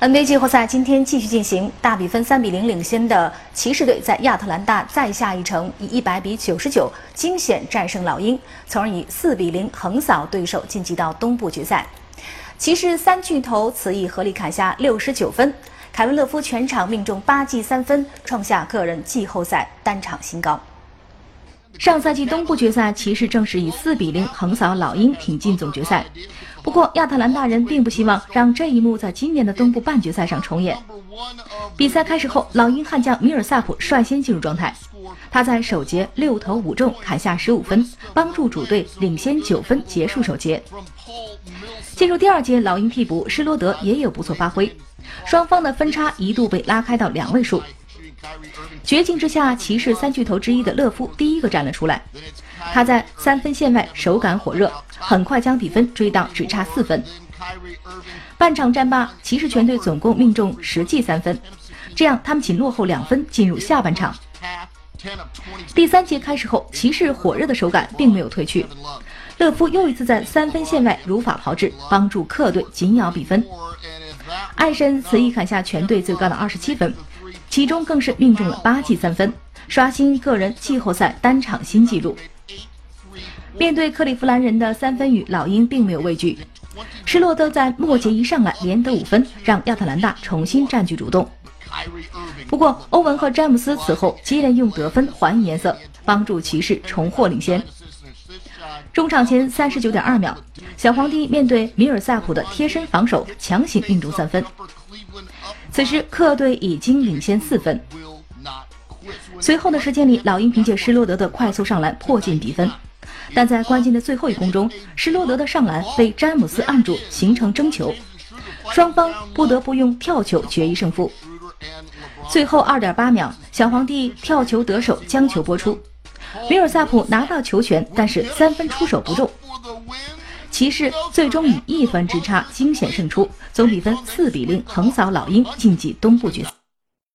NBA 季后赛今天继续进行，大比分三比零领先的骑士队在亚特兰大再下一城，以一百比九十九惊险战胜老鹰，从而以四比零横扫对手晋级到东部决赛。骑士三巨头此役合力砍下六十九分，凯文·勒夫全场命中八记三分，创下个人季后赛单场新高。上赛季东部决赛，骑士正是以四比零横扫老鹰，挺进总决赛。不过，亚特兰大人并不希望让这一幕在今年的东部半决赛上重演。比赛开始后，老鹰悍将米尔萨普率先进入状态。他在首节六投五中，砍下十五分，帮助主队领先九分结束首节。进入第二节，老鹰替补施罗德也有不错发挥，双方的分差一度被拉开到两位数。绝境之下，骑士三巨头之一的勒夫第一个站了出来。他在三分线外手感火热，很快将比分追到只差四分。半场战罢，骑士全队总共命中十记三分，这样他们仅落后两分进入下半场。第三节开始后，骑士火热的手感并没有褪去，勒夫又一次在三分线外如法炮制，帮助客队紧咬比分。艾申此役砍下全队最高的二十七分，其中更是命中了八记三分，刷新个人季后赛单场新纪录。面对克利夫兰人的三分雨，老鹰并没有畏惧。施洛德在末节一上来连得五分，让亚特兰大重新占据主动。不过，欧文和詹姆斯此后接连用得分还以颜色，帮助骑士重获领先。中场前三十九点二秒，小皇帝面对米尔萨普的贴身防守，强行命中三分。此时客队已经领先四分。随后的时间里，老鹰凭借施罗德的快速上篮破进比分。但在关键的最后一攻中，施罗德的上篮被詹姆斯按住，形成争球，双方不得不用跳球决一胜负。最后二点八秒，小皇帝跳球得手，将球拨出，米尔萨普拿到球权，但是三分出手不中，骑士最终以一分之差惊险胜出，总比分四比零横扫老鹰，晋级东部决赛。